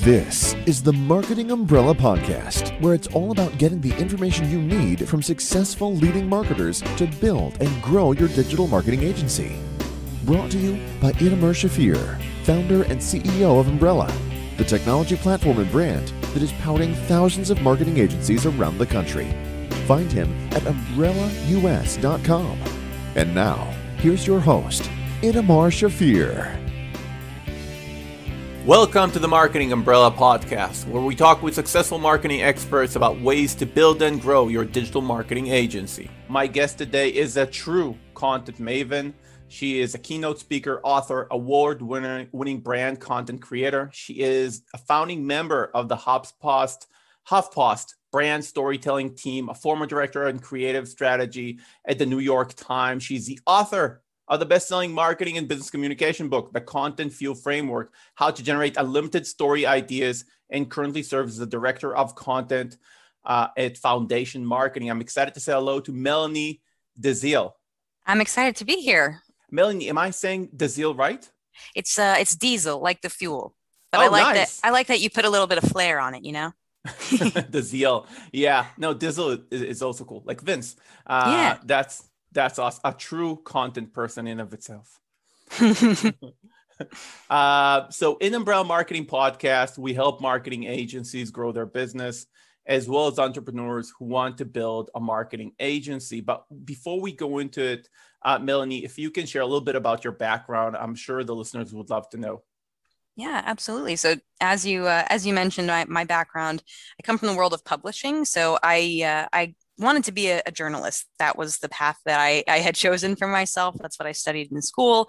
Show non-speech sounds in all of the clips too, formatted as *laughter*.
This is the Marketing Umbrella Podcast, where it's all about getting the information you need from successful leading marketers to build and grow your digital marketing agency. Brought to you by Itamar Shafir, founder and CEO of Umbrella, the technology platform and brand that is powering thousands of marketing agencies around the country. Find him at umbrellaus.com. And now, here's your host, Itamar Shafir. Welcome to the Marketing Umbrella Podcast, where we talk with successful marketing experts about ways to build and grow your digital marketing agency. My guest today is a true content maven. She is a keynote speaker, author, award winning brand content creator. She is a founding member of the HuffPost, HuffPost brand storytelling team, a former director in creative strategy at the New York Times. She's the author of the best-selling marketing and business communication book, The Content Fuel Framework: How to Generate Unlimited Story Ideas, and currently serves as the director of content uh, at Foundation Marketing. I'm excited to say hello to Melanie Deziel. I'm excited to be here. Melanie, am I saying Deziel right? It's uh, it's diesel, like the fuel. But oh, I like nice. that. I like that you put a little bit of flair on it. You know. *laughs* Deziel, yeah. No, Diesel is, is, also cool. Like Vince. Uh, yeah. That's that's us, a true content person in of itself. *laughs* uh, so in Umbrella Marketing Podcast, we help marketing agencies grow their business as well as entrepreneurs who want to build a marketing agency. But before we go into it, uh, Melanie, if you can share a little bit about your background, I'm sure the listeners would love to know. Yeah, absolutely. So as you uh, as you mentioned, my, my background, I come from the world of publishing. So I uh, I wanted to be a, a, journalist. That was the path that I, I, had *laughs* chosen for myself. That's what I studied in school.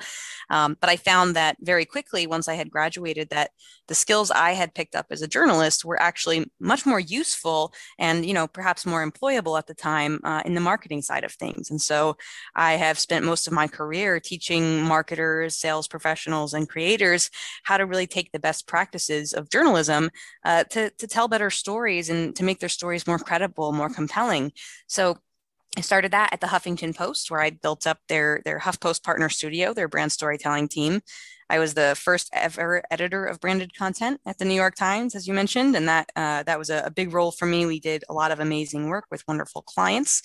Um, but I found that very quickly, once I had graduated, that the skills I had picked up as a journalist were actually much more useful and, you know, perhaps more employable at the time uh, in the marketing side of things. And so I have spent most of my career teaching marketers, sales professionals, and creators how to really take the best practices of journalism uh, to, to tell better stories and to make their stories more credible, more compelling. So I started that at the Huffington Post, where I built up their their HuffPost Partner Studio, their brand storytelling team. I was the first ever editor of branded content at the New York Times, as you mentioned, and that uh, that was a, a big role for me. We did a lot of amazing work with wonderful clients.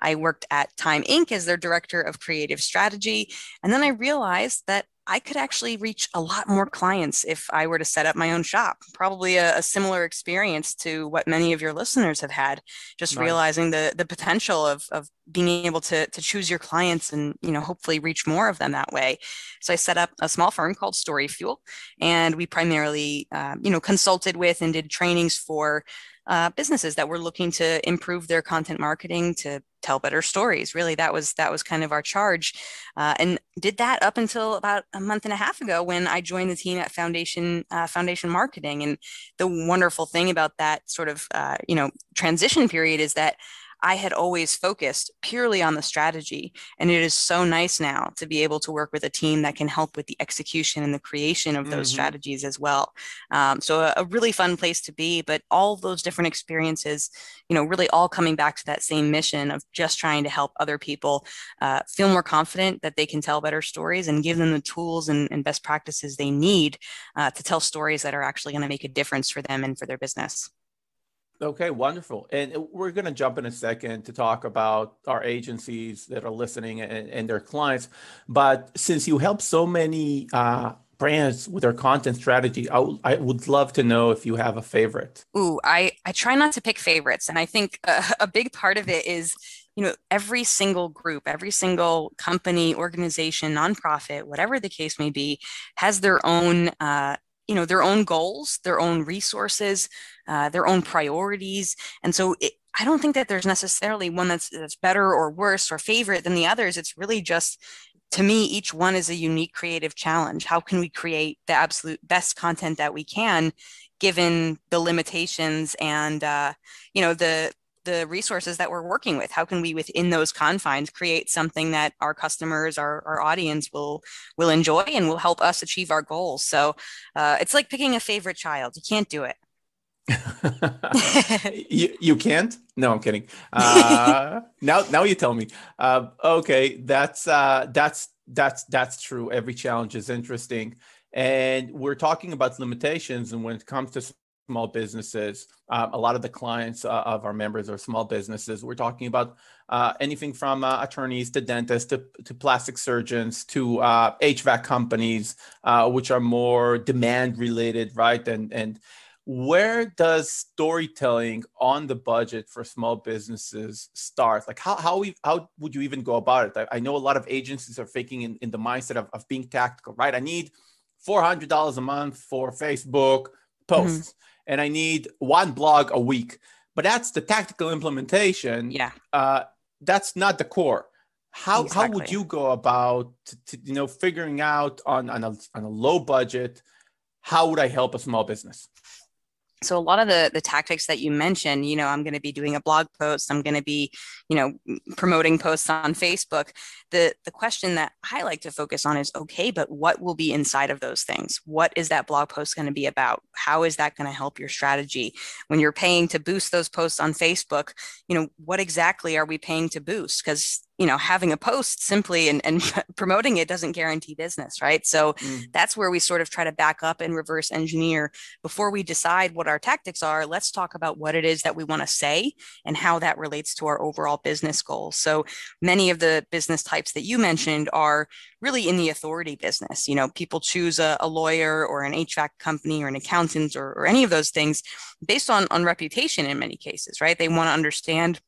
I worked at Time Inc. as their director of creative strategy, and then I realized that I could actually reach a lot more clients if I were to set up my own shop. Probably a, a similar experience to what many of your listeners have had, just nice. realizing the the potential of of being able to to choose your clients and you know hopefully reach more of them that way. So I set up a small firm called StoryFuel, and we primarily uh, you know consulted with and did trainings for uh, businesses that were looking to improve their content marketing to tell better stories. Really that was that was kind of our charge. Uh, and did that up until about a month and a half ago when i joined the team at foundation uh, foundation marketing. And the wonderful thing about that sort of uh, you know transition period is that I had always focused purely on the strategy. And it is so nice now to be able to work with a team that can help with the execution and the creation of those mm-hmm. strategies as well. Um, so, a, a, really fun place to be, but all those different experiences, you know, really all coming back to that same mission of just trying to help other people uh, feel more confident that they can tell better stories and give them the tools and, and best practices they need uh, to tell stories that are actually going to make a difference for them and for their business. Okay, wonderful. And we're going to jump in a second to talk about our agencies that are listening and, and their clients. But since you help so many uh, brands with their content strategy, I, w- I would love to know if you have a favorite. Ooh, I, I try not to pick favorites. And I think a, *laughs* a big part of it is you know every single group every single company organization nonprofit whatever the case may be has their own uh, you know their own goals their own resources uh, their own priorities and so it, i don't think that there's necessarily one that's that's better or worse or favorite than the others. It's really just to me each one is a unique creative challenge. How can we create the absolute best content that we can given the limitations and uh, you know the the resources that we're working with? How can we within those confines create something that our customers our, our audience will will enjoy and will help us achieve our goals? So uh, it's like picking a favorite child. You can't do it. *laughs* *laughs* You, you can't? No i'm kidding. Uh, now now you tell me. Uh, okay that's uh, that's that's that's true. Every challenge is interesting. And we're talking about limitations. And when it comes to small businesses, um, a lot of the clients uh, of our members are small businesses. We're talking about uh, anything from uh, attorneys to dentists to, to plastic surgeons to uh, HVAC companies, uh, which are more demand related, right? And and where does storytelling on the budget for small businesses start like how how, we, how would you even go about it I, I know a lot of agencies are thinking in, in the mindset of, of being tactical right i need $400 a month for facebook posts mm-hmm. And i need one blog a week. But that's the tactical implementation. Yeah. Uh, that's not the core. How exactly. how would you go about to, to, you know figuring out on on a, on a low budget how would i help a small business so a lot of the the tactics that you mentioned you know i'm going to be doing a blog post i'm going to be you know promoting posts on facebook the the question that i like to focus on is okay but what will be inside of those things? What is that blog post going to be about? How is that going to help your strategy? When you're paying to boost those posts on facebook you know what exactly are we paying to boost? Because you know having a post simply and, and *laughs* promoting it doesn't guarantee business right? So mm. that's where we sort of try to back up and reverse engineer. Before we decide what our tactics are let's talk about what it is that we want to say and how that relates to our overall business goals. So many of the business types that you mentioned are really in the authority business. You know people choose a, a lawyer or an hvac company or an accountant or, or any of those things based on on reputation in many cases right? They want to understand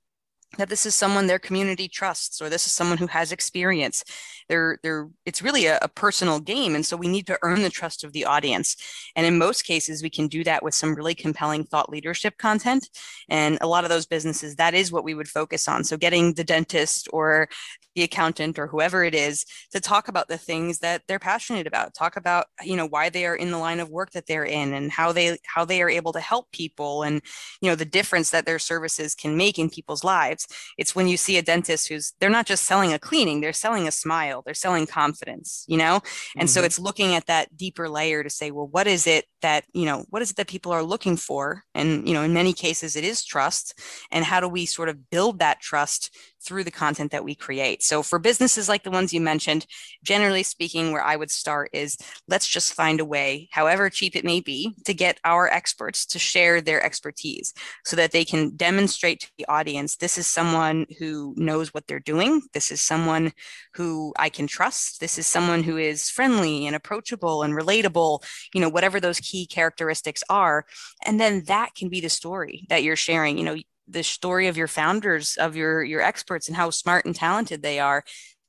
that this is someone their community trusts or this is someone who has experience they're they're it's really a, a, personal game. And so we need to earn the trust of the audience. And in most cases we can do that with some really compelling thought leadership content. And a lot of those businesses that is what we would focus on. So getting the dentist or the accountant or whoever it is to talk about the things that they're passionate about. Talk about you know why they are in the line of work that they're in and how they how they are able to help people and you know the difference that their services can make in people's lives. It's when you see a dentist who's they're not just selling a cleaning they're selling a smile they're selling confidence you know? And mm-hmm. so it's looking at that deeper layer to say well what is it that you know what is it that people are looking for? And you know in many cases it is trust. And how do we sort of build that trust through the content that we create. So for businesses like the ones you mentioned, generally speaking, where I would start is let's just find a way, however cheap it may be, to get our experts to share their expertise so that they can demonstrate to the audience this is someone who knows what they're doing. This is someone who I can trust. This is someone who is friendly and approachable and relatable, you know, whatever those key characteristics are. And then that can be the story that you're sharing. You know, the story of your founders of your your experts and how smart and talented they are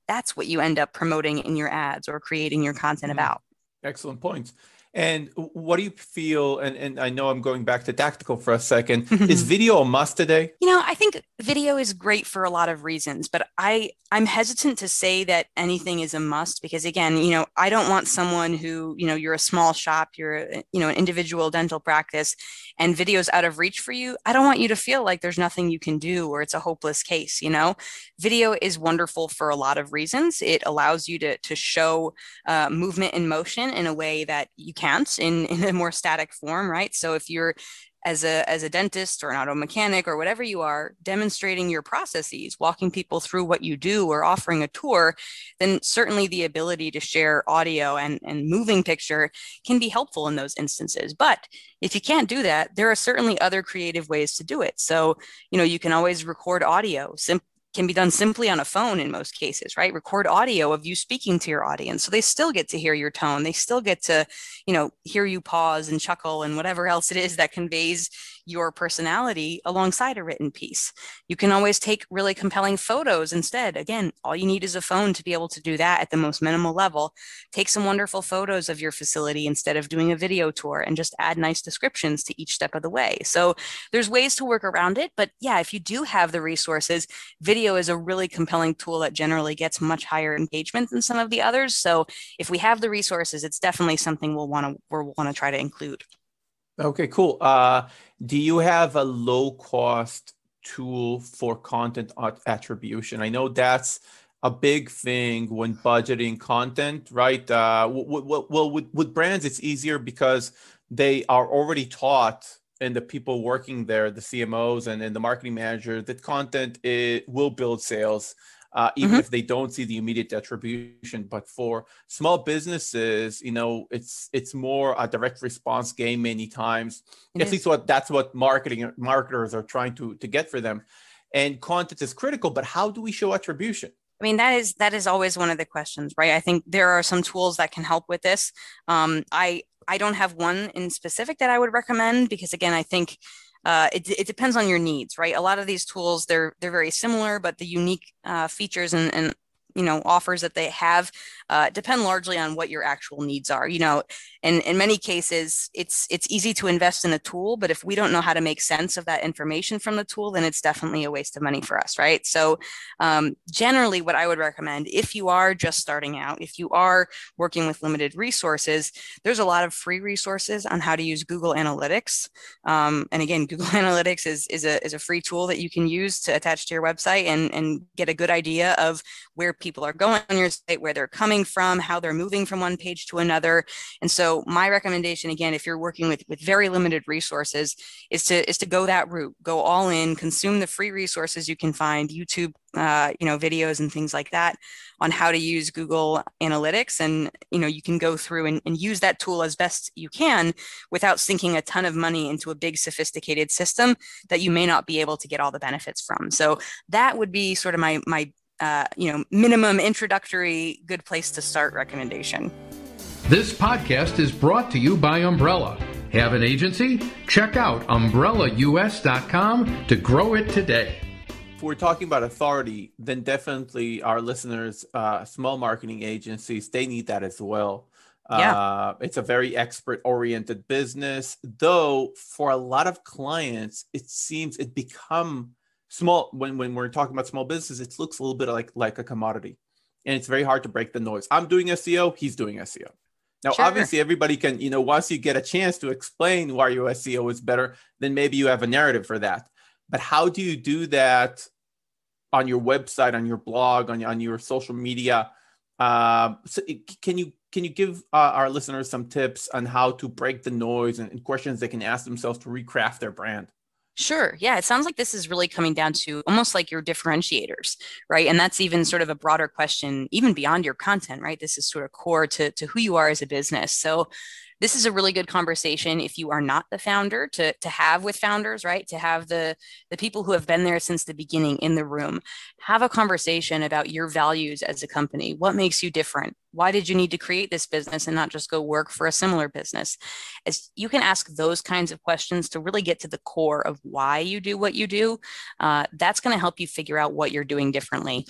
that's what you end up promoting in your ads or creating your content mm-hmm. about excellent points and what do you feel? And, and I know I'm going back to tactical for a second. is video a must today? You know, I think video is great for a lot of reasons, but I I'm hesitant to say that anything is a must because again, you know, I don't want someone who you know you're a small shop, you're you know an individual dental practice, and video's out of reach for you. I don't want you to feel like there's nothing you can do or it's a hopeless case. You know, video is wonderful for a lot of reasons. It allows you to to show uh, movement and motion in a way that you can't in, *laughs* in a more static form, right? So if you're as a as a dentist or an auto mechanic or whatever you are demonstrating your processes walking people through what you do or offering a tour then certainly the ability to share audio and and moving picture can be helpful in those instances. But if you can't do that there are certainly other creative ways to do it. So you know you can always record audio. Sim- can be done simply on a phone in most cases, right? Record audio of you speaking to your audience. So they still get to hear your tone. They still get to, you know, hear you pause and chuckle and whatever else it is that conveys your personality alongside a written piece. You can always take really compelling photos instead. Again, all you need is a phone to be able to do that at the most minimal level. Take some wonderful photos of your facility instead of doing a video tour and just add nice descriptions to each step of the way. So there's ways to work around it. But yeah, if you do have the resources, video is a really compelling tool that generally gets much higher engagement than some of the others. So if we have the resources, it's definitely something we'll want to we'll want to try to include. Okay, cool. Uh, do you have a low cost tool for content attribution? I know that's a big thing when budgeting content, right? Uh, well, with, with brands, it's easier because they are already taught and the people working there, the CMOs and, and the marketing manager, that content it will build sales. uh, even mm-hmm. if they don't see the immediate attribution. But for small businesses, you know, it's it's more a direct response game many times. It At is. least what that's what marketing marketers are trying to to get for them. And content is critical, but how do we show attribution? I mean, that is that is always one of the questions, right? I think there are some tools that can help with this. Um, I I don't have one in specific that I would recommend because again, I think uh, it, it depends on your needs, right? A lot of these tools, they're they're very similar, but the unique uh, features and, and you know offers that they have uh, depend largely on what your actual needs are you know and in many cases it's it's easy to invest in a tool but if we don't know how to make sense of that information from the tool then it's definitely a waste of money for us right? So um, generally what i would recommend if you are just starting out if you are working with limited resources there's a lot of free resources on how to use google analytics. Um, and again *laughs* google analytics is, is, a, is a free tool that you can use to attach to your website and, and get a good idea of where people are going on your site, where they're coming from, how they're moving from one page to another. And so my recommendation, again, if you're working with, with very limited resources, is to is to go that route, go all in, consume the free resources you can find, YouTube, uh, you know, videos and things like that on how to use Google Analytics. And, you know, you can go through and, and use that tool as best you can without sinking a ton of money into a big sophisticated system that you may not be able to get all the benefits from. So that would be sort of my my uh, you know, minimum introductory good place to start recommendation. This podcast is brought to you by Umbrella. Have an agency? Check out umbrellaus.com to grow it today. If we're talking about authority, then definitely our listeners, uh, small marketing agencies, they need that as well. Yeah. Uh, it's a very expert oriented business, though for a lot of clients, it seems it become small when, when we're talking about small businesses it looks a little bit like like a commodity. And it's very hard to break the noise. I'm doing seo he's doing seo now sure. obviously everybody can you know once you get a chance to explain why your seo is better then maybe you have a narrative for that. But how do you do that on your website on your blog on, on your social media? Uh, so can you can you give uh, our listeners some tips on how to break the noise and, and questions they can ask themselves to recraft their brand Sure. Yeah. It sounds like this is really coming down to almost like your differentiators, right? And that's even sort of a broader question, even beyond your content, right? This is sort of core to, to who you are as a business. So this is a really good conversation if you are not the founder to, to have with founders right? To have the the people who have been there since the beginning in the room. Have a conversation about your values as a company. What makes you different? Why did you need to create this business and not just go work for a similar business? As you can ask those kinds of questions to really get to the core of why you do what you do uh, that's going to help you figure out what you're doing differently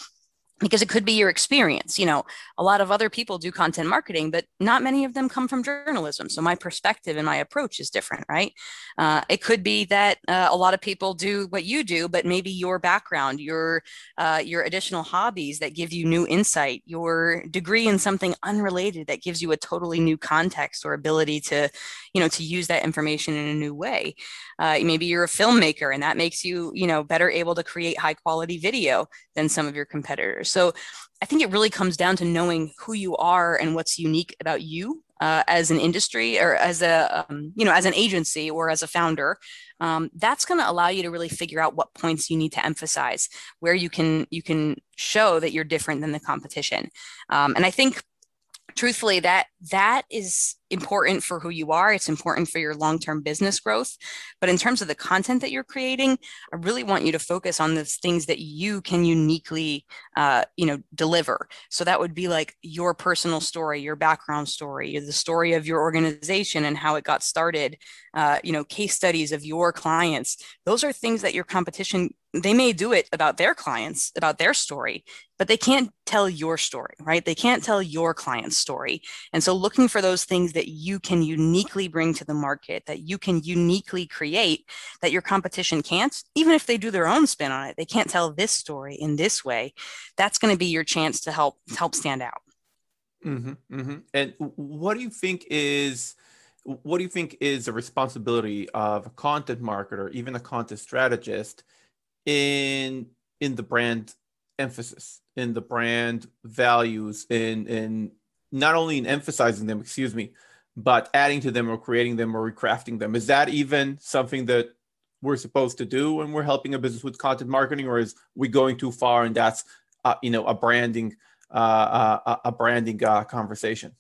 because it could be your experience you know a lot of other people do content marketing but not many of them come from journalism. So my perspective and my approach is different right? Uh, it could be that uh, a lot of people do what you do but maybe your background your uh, your additional hobbies that give you new insight your degree in something unrelated that gives you a totally new context or ability to you know to use that information in a new way. Uh, maybe you're a filmmaker and that makes you you know better able to create high quality video than some of your competitors so I think it really comes down to knowing who you are and what's unique about you uh, as an industry or as a um, you know as an agency or as a founder. Um, that's going to allow you to really figure out what points you need to emphasize where you can you can show that you're different than the competition. Um, and i think truthfully that that is important for who you are it's important for your long-term business growth. But in terms of the content that you're creating i really want you to focus on the things that you can uniquely uh, you know deliver. So that would be like your personal story your background story the story of your organization and how it got started uh, you know case studies of your clients. Those are things that your competition they may do it about their clients about their story but they can't tell your story right? They can't tell your client's story. And so looking for those things that you can uniquely bring to the market that you can uniquely create that your competition can't even if they do their own spin on it they can't tell this story in this way that's going to be your chance to help help stand out mm-hmm, mm-hmm. and what do you think is what do you think is the responsibility of a content marketer even a content strategist in in the brand emphasis in the brand values in in not only in emphasizing them excuse me but adding to them or creating them or recrafting them. Is that even something that we're supposed to do when we're helping a business with content marketing or is we going too far and that's uh, you know a branding uh, uh a branding uh, conversation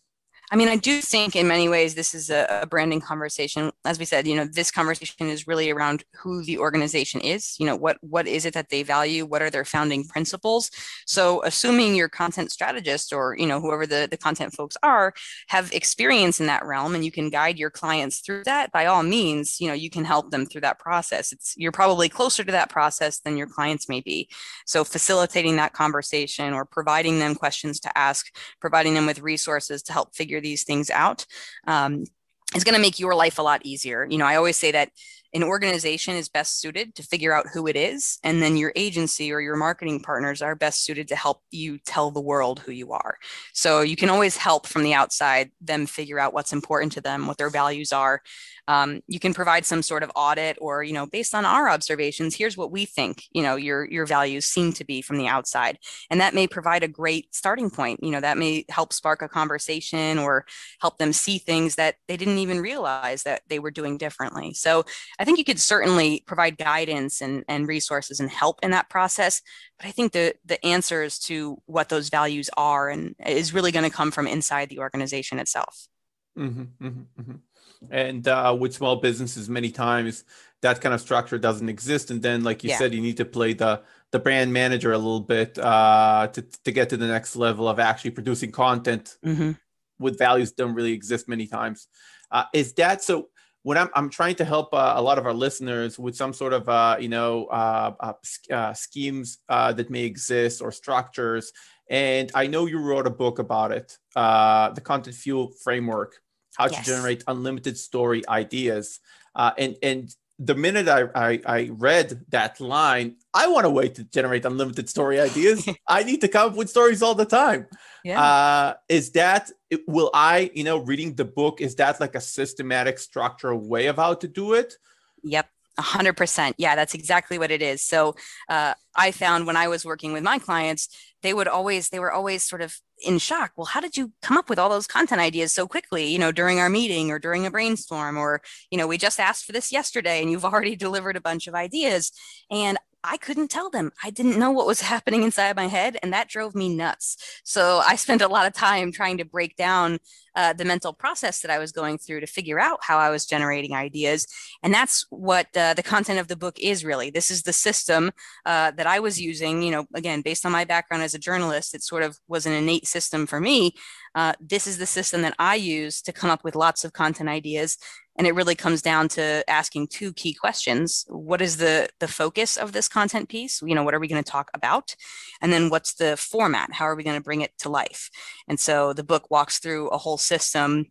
I mean, I do think in many ways this is a, a, branding conversation. As we said, you know, this conversation is really around who the organization is. You know, what what is it that they value? What are their founding principles? So, assuming your content strategist or you know whoever the the content folks are have experience in that realm, and you can guide your clients through that. By all means, you know, you can help them through that process. It's you're probably closer to that process than your clients may be. So, facilitating that conversation or providing them questions to ask, providing them with resources to help figure these things out um, is going to make your life a lot easier. You know, I always say that an organization is best suited to figure out who it is, and then your agency or your marketing partners are best suited to help you tell the world who you are. So you can always help from the outside them figure out what's important to them, what their values are, um, you can provide some sort of audit or you know based on our observations here's what we think you know your your values seem to be from the outside. And that may provide a great starting point you know that may help spark a conversation or help them see things that they didn't even realize that they were doing differently. So i think you could certainly provide guidance and, and resources and help in that process but i think the the answers to what those values are and is really going to come from inside the organization itself. Mm-hmm, mm-hmm, mm-hmm and uh, with small businesses many times that kind of structure doesn't exist and then like you yeah. said you need to play the the brand manager a little bit uh, to, to get to the next level of actually producing content mm-hmm. with values don't really exist many times uh, is that so when I'm, I'm trying to help uh, a lot of our listeners with some sort of uh, you know uh, uh, uh schemes uh, that may exist or structures and I know you wrote a book about it the content fuel framework how yes. to generate unlimited story ideas. Uh, and and the minute I, I, I read that line, I want a way to generate unlimited story ideas. *laughs* I need to come up with stories all the time. Yeah. Uh, is that will I you know reading the book is that like a systematic structural way of how to do it? Yep. 100% yeah that's exactly what it is. So uh, i found when i was working with my clients they would always they were always sort of in shock. Well how did you come up with all those content ideas so quickly you know during our meeting or during a brainstorm or you know we just asked for this yesterday and you've *laughs* already delivered a bunch of ideas. And I couldn't tell them. I didn't know what was *laughs* happening inside my head, and that drove me nuts. So I spent a lot of time trying to break down uh, the mental process that I was going through to figure out how I was generating ideas. And that's what uh, the content of the book is really. This is the system uh, that I was using, you know, again, based on my background as a journalist, it sort of was an innate system for me. Uh, this is the system that I use to come up with lots of content ideas and it really comes down to asking two key questions. What is the the focus of this content piece? You know what are we going to talk about? And then what's the format? How are we going to bring it to life? And so the book walks through a whole system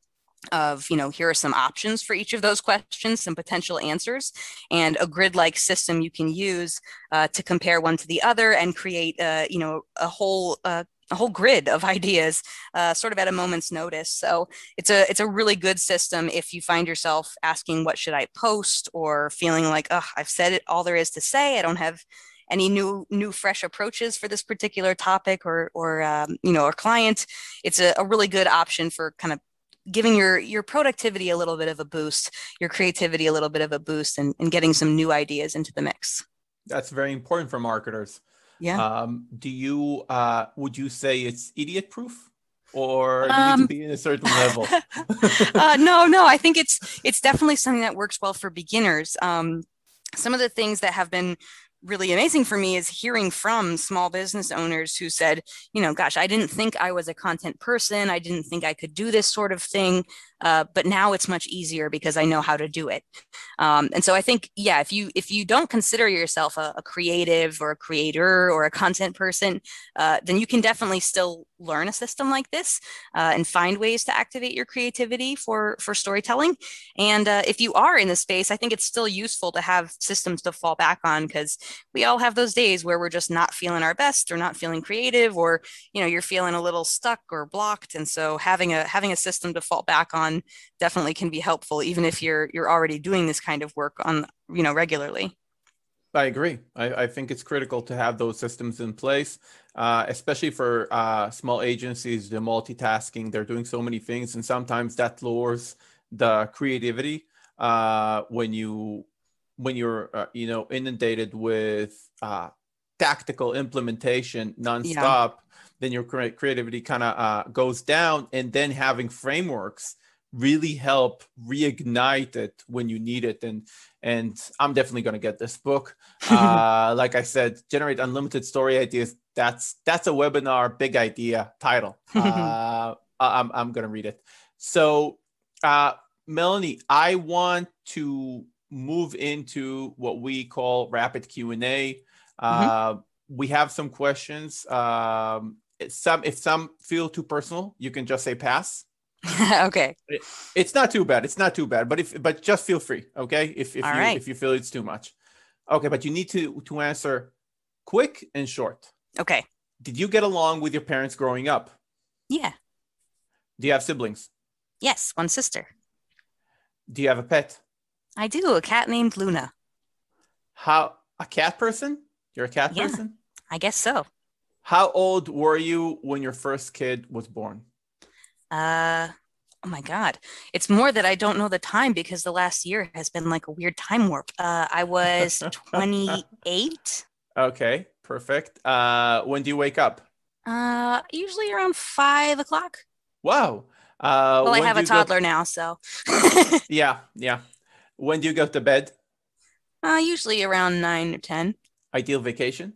of you know here are some options for each of those questions some potential answers and a grid like system you can use uh, to compare one to the other and create uh, you know a whole uh, a whole grid of *laughs* ideas uh, sort of at a moment's notice. So it's a it's a really good system if you find yourself asking what should i post? or feeling like oh i've said it all there is to say. I don't have any new new fresh approaches for this particular topic or or um, you know or client. It's a, a really good option for kind of giving your your productivity a little bit of a boost your creativity a little bit of a boost and, and getting some new ideas into the mix. That's very important for marketers yeah. Um, do you uh, would you say it's idiot proof? Or do you um, need to um, be in a certain level? *laughs* uh, no, no. I think it's it's definitely something that works well for beginners. Um, some of the things that have been really amazing for me is hearing from small business owners who said, you know, gosh, I didn't think I was a content person. I didn't think I could do this sort of thing. Uh, but now it's much easier because I know how to do it. Um, and so I think, yeah, if you if you don't consider yourself a, a creative or a creator or a content person, uh, then you can definitely still learn a system like this uh, and find ways to activate your creativity for for storytelling. And uh, if you are in the space, I think it's still useful to have systems to fall back on because we all have those days where we're just not feeling our best or not feeling creative or you know you're feeling a little stuck or blocked. And so having a having a system to fall back on on definitely can be helpful even if you're you're already doing this kind of work on you know regularly I agree. I, I, think it's critical to have those systems in place, uh, especially for uh, small agencies. The multitasking, they're doing so many things, and sometimes that lowers the creativity uh, when you when you're uh, you know inundated with uh, tactical implementation nonstop, yeah. then your creativity kind of uh, goes down. And then having frameworks really help reignite it when you need it. And and I'm definitely going to get this book. *laughs* Uh, like I said, generate unlimited story ideas. That's that's a webinar big idea title. *laughs* Uh, I'm I'm going to read it. So, uh, Melanie, I want to move into what we call rapid Q and A. Mm-hmm. Uh, we have some questions. Um, some if some feel too personal, you can just say pass. *laughs* okay. It, it's not too bad. It's not too bad. But if but just feel free. Okay. If if All you right. if you feel it's too much. Okay, but you need to to answer quick and short. Okay. Did you get along with your parents growing up? Yeah. Do you have siblings? Yes, one sister. Do you have a pet? I do. A cat named Luna. How a cat person? You're a cat yeah, person? I guess so. How old were you when your first kid was born? Uh, oh my God. It's more that I don't know the time because the last year has been like a weird time warp. Uh, I was *laughs* 28. Okay, perfect. Uh, when do you wake up? Uh, usually around five o'clock. Wow. Uh, well, I have a toddler go... now, so. *laughs* yeah, yeah. When do you go to bed? Uh, usually around nine or ten. Ideal vacation?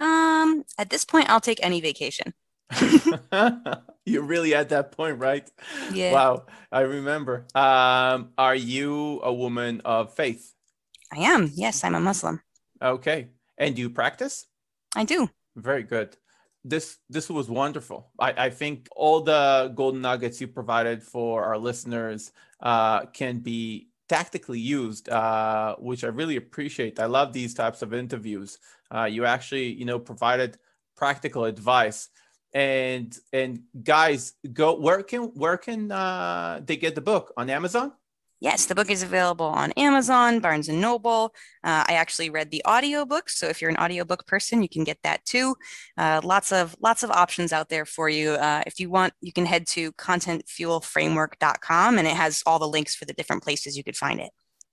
Um, at this point, I'll take any vacation. *laughs* You're really at that point, right? Yeah. Wow, I remember. Um, are you a woman of faith? I am. Yes, I'm a Muslim. Okay. And do you practice? I do. Very good. This this was wonderful. I, I think all the golden nuggets you provided for our listeners uh, can be tactically used, uh, which I really appreciate. I love these types of interviews. Uh, you actually, you know, provided practical advice and and guys go where can where can uh, they get the book? On amazon? Yes the book is available on amazon barnes and noble. Uh, i actually read the audiobook so if you're an audiobook person you can get that too. Uh, lots of lots of options out there for you. Uh, if you want you can head to contentfuelframework.com and it has all the links for the different places you could find it.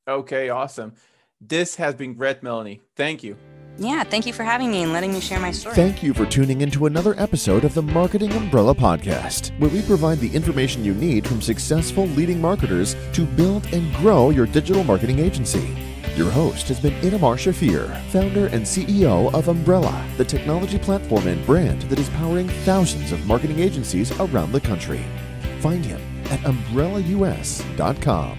Okay awesome. This has been great melanie. Thank you yeah, thank you for having me and letting me share my story. Thank you for tuning into another episode of the Marketing Umbrella Podcast, where we provide the information you need from successful leading marketers to build and grow your digital marketing agency. Your host has been Itamar Shafir, founder and CEO of Umbrella, the technology platform and brand that is powering thousands of marketing agencies around the country. Find him at umbrellaus.com.